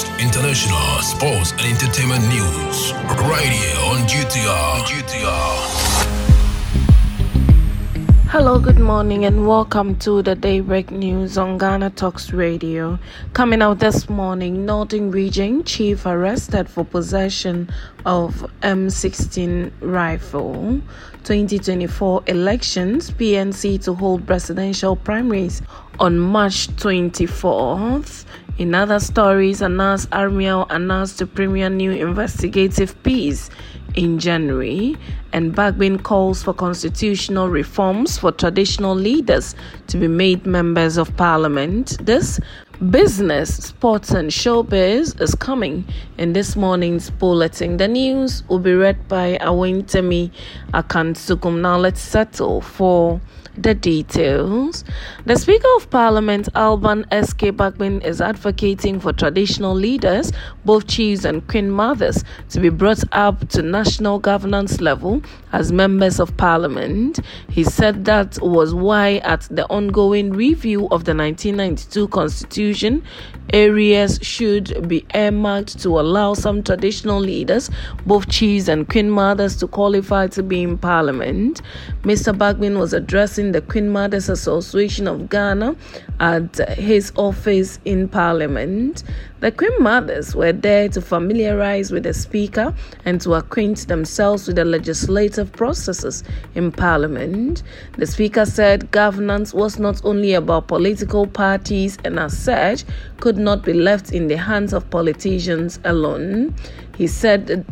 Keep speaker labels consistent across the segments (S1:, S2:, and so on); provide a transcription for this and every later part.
S1: latest international sports and entertainment news right here on GTR. GTR.
S2: Hello, good morning, and welcome to the Daybreak News on Ghana Talks Radio. Coming out this morning, Northern Region Chief arrested for possession of M16 rifle. 2024 elections, PNC to hold presidential primaries on March 24th. In other stories, Anas Aremeyaw announced the premier new investigative piece in January, and Bagbin calls for constitutional reforms for traditional leaders to be made members of parliament. This business, sports, and showbiz is coming in this morning's bulletin. The news will be read by Awentemi Akansukum. Now let's settle for the details. The Speaker of Parliament, Alban S.K. Bagbin, is advocating for traditional leaders, both chiefs and queen mothers, to be brought up to national governance level as members of Parliament. He said that was why, at the ongoing review of the 1992 Constitution, areas should be earmarked to allow some traditional leaders, both chiefs and queen mothers, to qualify to be in Parliament. Mr. Bagbin was addressing the Queen Mothers Association of Ghana at his office in Parliament. The Queen Mothers were there to familiarize with the Speaker and to acquaint themselves with the legislative processes in Parliament. The Speaker said governance was not only about political parties and, as such, could not be left in the hands of politicians alone. He said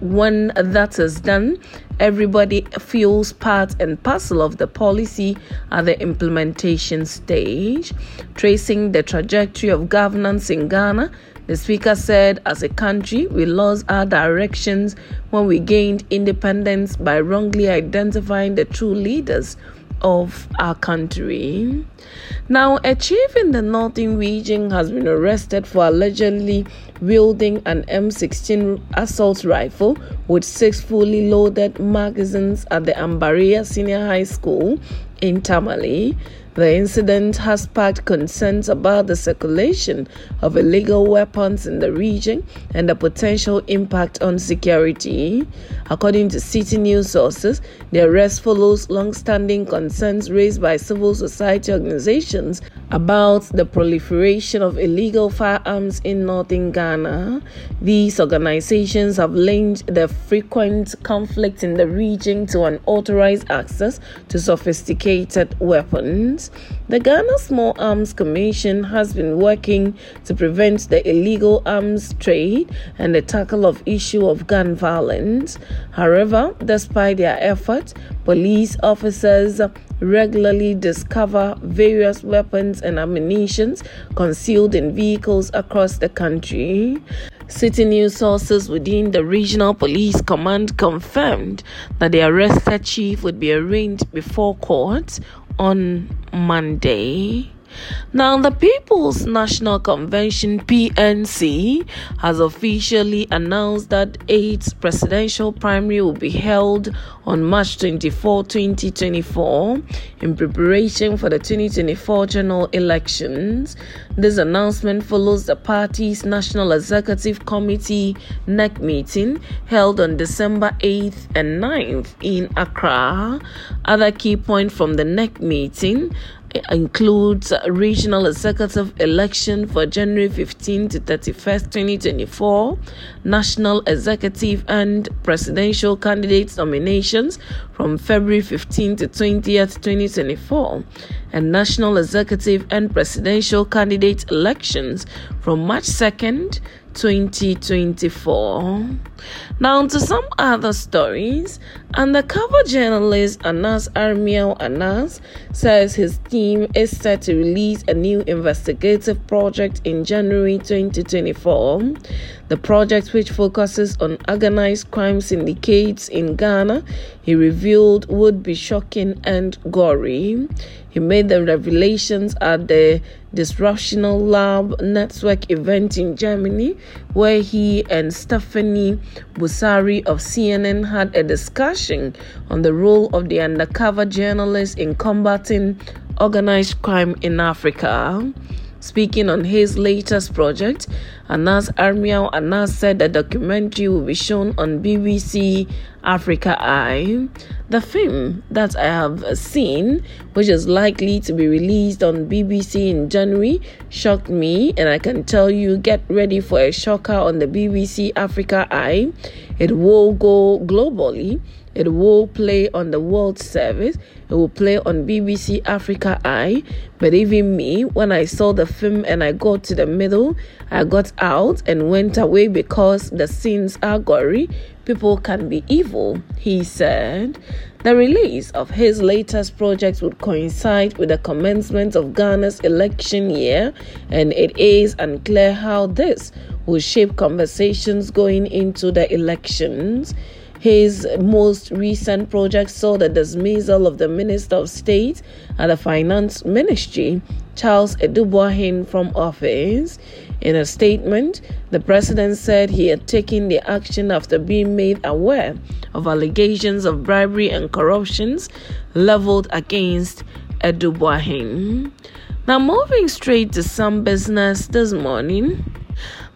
S2: when that is done, everybody feels part and parcel of the policy at the implementation stage. Tracing the trajectory of governance in Ghana, the speaker said, as a country, we lost our directions when we gained independence by wrongly identifying the true leaders of our country. Now, a chief in the northern region has been arrested for allegedly wielding an M16 assault rifle with six fully loaded magazines at the Ambaria Senior High School in Tamale. The incident has sparked concerns about the circulation of illegal weapons in the region and the potential impact on security. According to Citi News sources, the arrest follows long standing concerns raised by civil society organizations about the proliferation of illegal firearms in northern Ghana. These organizations have linked the frequent conflict in the region to unauthorized access to sophisticated weapons. The Ghana Small Arms Commission has been working to prevent the illegal arms trade and the tackle of issue of gun violence. However, despite their efforts, police officers regularly discover various weapons and ammunition concealed in vehicles across the country. Citi news sources within the Regional Police Command confirmed that the arrested chief would be arraigned before court on Monday. Now, the People's National Convention PNC has officially announced that its presidential primary will be held on March 24, 2024, in preparation for the 2024 general elections. This announcement follows the party's National Executive Committee NEC meeting held on December 8th and 9th in Accra. Other key points from the NEC meeting includes regional executive election for January 15 to 31st, 2024, national executive and presidential candidates nominations from February 15 to 20th, 2024, and national executive and presidential candidate elections from March 2nd 2024. Now, to some other stories. Undercover journalist Anas Aremeyaw Anas says his team is set to release a new investigative project in January 2024. The project, which focuses on organized crime syndicates in Ghana, he revealed would be shocking and gory. He made the revelations at the Disruptional Lab Network event in Germany, where he and Stephanie Busari of CNN had a discussion on the role of the undercover journalist in combating organized crime in Africa.
S3: Speaking on his latest project, Anas Aremeyaw Anas said the documentary will be shown on BBC Africa Eye. The film that I have seen, which is likely to be released on BBC in January, shocked me, and I can tell you get ready for a shocker on the BBC Africa Eye. It will go globally it will play on the World Service. It will play on BBC Africa Eye. But even me, when I saw the film and I got to the middle, I got out and went away because the scenes are gory. People can be evil, he said. The release of his latest project would coincide with the commencement of Ghana's election year, and it is unclear how this will shape conversations going into the elections. His most recent project saw the dismissal of the Minister of State at the Finance Ministry, Charles Adu Boahen, from office. In a statement, the president said he had taken the action after being made aware of allegations of bribery and corruptions leveled against Adu Boahen. Now, moving straight to some business this morning.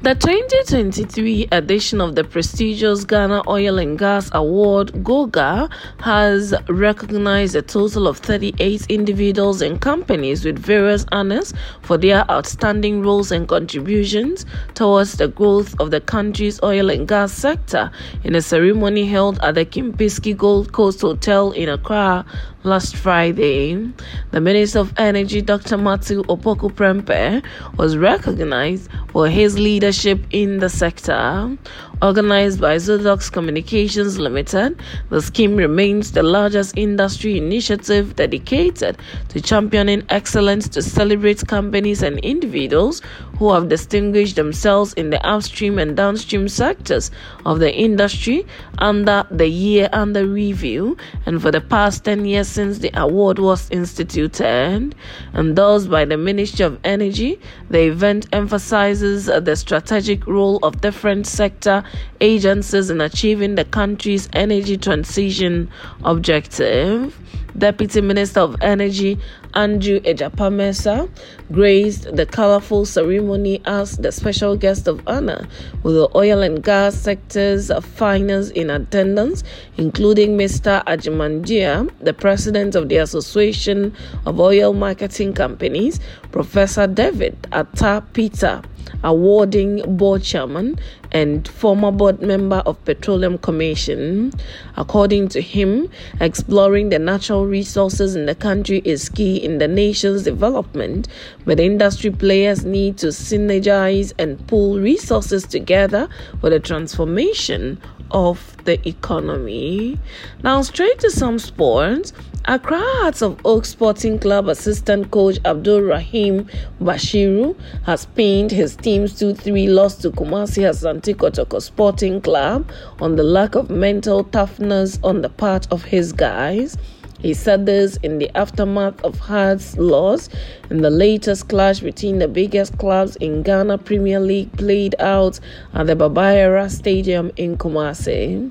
S3: The 2023 edition of the prestigious Ghana Oil and Gas Award, GOGA, has recognized a total of 38 individuals and companies with various honors for their outstanding roles and contributions towards the growth of the country's oil and gas sector. In a ceremony held at the Kempinski Gold Coast Hotel in Accra last Friday. The Minister of Energy, Dr. Matthew Opoku Prempeh, was recognized for his leadership in the sector. Organized by Zodox Communications Limited, the scheme remains the largest industry initiative dedicated to championing excellence to celebrate companies and individuals who have distinguished themselves in the upstream and downstream sectors of the industry under the year under review and for the past 10 years since the award was instituted. and Endorsed by the Ministry of Energy, the event emphasizes the strategic role of different sector agencies in achieving the country's energy transition objective. Deputy Minister of Energy Andrew Egyapa Mercer graced the colorful ceremony as the special guest of honor, with the oil and gas sector's finance in attendance, including Mr. Ajimanjia, the president of the Association of Oil Marketing Companies, Professor David Atta Peter awarding board chairman and former board member of Petroleum Commission. According to him, exploring the natural resources in the country is key in the nation's development, but industry players need to synergize and pool resources together for the transformation of the economy. Now, straight to some sports. Accra Hearts of Oak Sporting Club assistant coach Abdul Rahim Bashiru has pinned his team's 2 3 loss to Kumasi Asante Kotoko Sporting Club on the lack of mental toughness on the part of his guys. He said this in the aftermath of Hearts' loss in the latest clash between the biggest clubs in Ghana Premier League played out at the Baba Yara Stadium in Kumasi.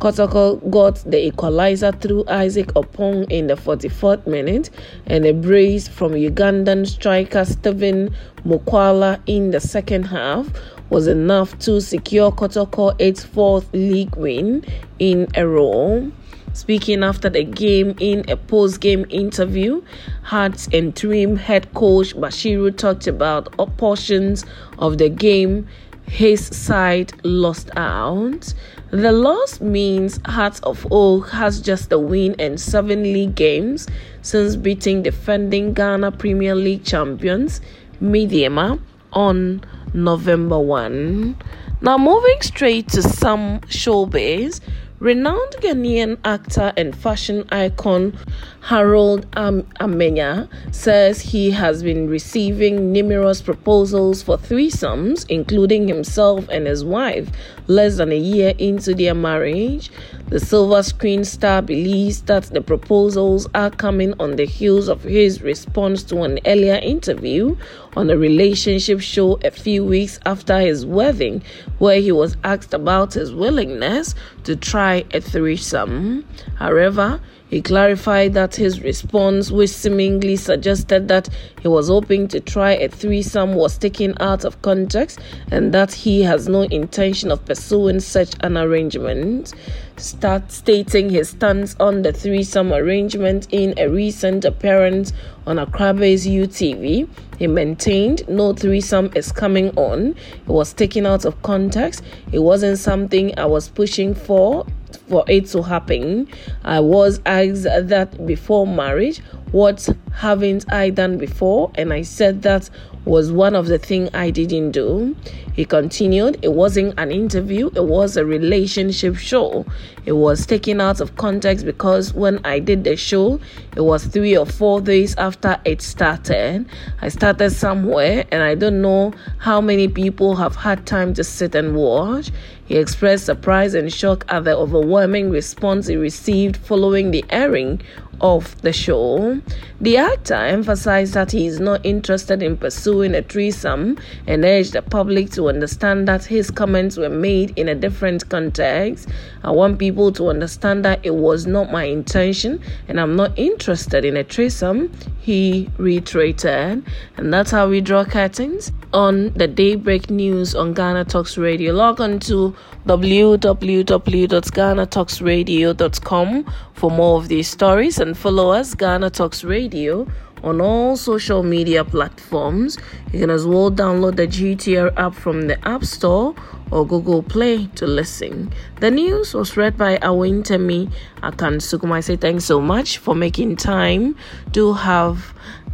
S3: Kotoko got the equalizer through Isaac Opong in the 44th minute and a brace from Ugandan striker Steven Mukwala in the second half was enough to secure Kotoko its fourth league win in a row. Speaking after the game in a post game interview, Hearts interim head coach Bashiru talked about portions of the game his side lost out. The loss means Hearts of Oak has just a win in seven league games since beating defending Ghana Premier League champions Medeama on November 1. Now, moving straight to some showbiz, Renowned Ghanaian actor and fashion icon Harold Am- Amenyah says he has been receiving numerous proposals for threesomes, including himself and his wife, less than a year into their marriage. The silver screen star believes that the proposals are coming on the heels of his response to an earlier interview on a relationship show a few weeks after his wedding, where he was asked about his willingness to try a threesome. However, He clarified that his response, which seemingly suggested that he was hoping to try a threesome, was taken out of context and that he has no intention of pursuing such an arrangement. Start stating his stance on the threesome arrangement in a recent appearance on Accra-based UTV. He maintained no threesome is coming on. It was taken out of context. It wasn't something I was pushing for for it to happen. I was asked that before marriage, what haven't I done before? And I said that was one of the things I didn't do. He continued, it wasn't an interview, it was a relationship show. It was taken out of context because when I did the show, it was three or four days after it started. I started somewhere and I don't know how many people have had time to sit and watch. He expressed surprise and shock at the overwhelming response he received following the airing of the show. The actor emphasized that he is not interested in pursuing a threesome and urged the public to understand that his comments were made in a different context. I want people to understand that it was not my intention and I'm not interested in a threesome, he reiterated. And that's how we draw curtains on the Daybreak News on Ghana Talks Radio. Log on to www.ghanatalksradio.com for more of these stories and follow us, Ghana Talks Radio, on all social media platforms. You can as well download the GTR app from the App Store or Google Play to listen. The news was read by Awentemi Akansukum. I say thanks so much for making time to have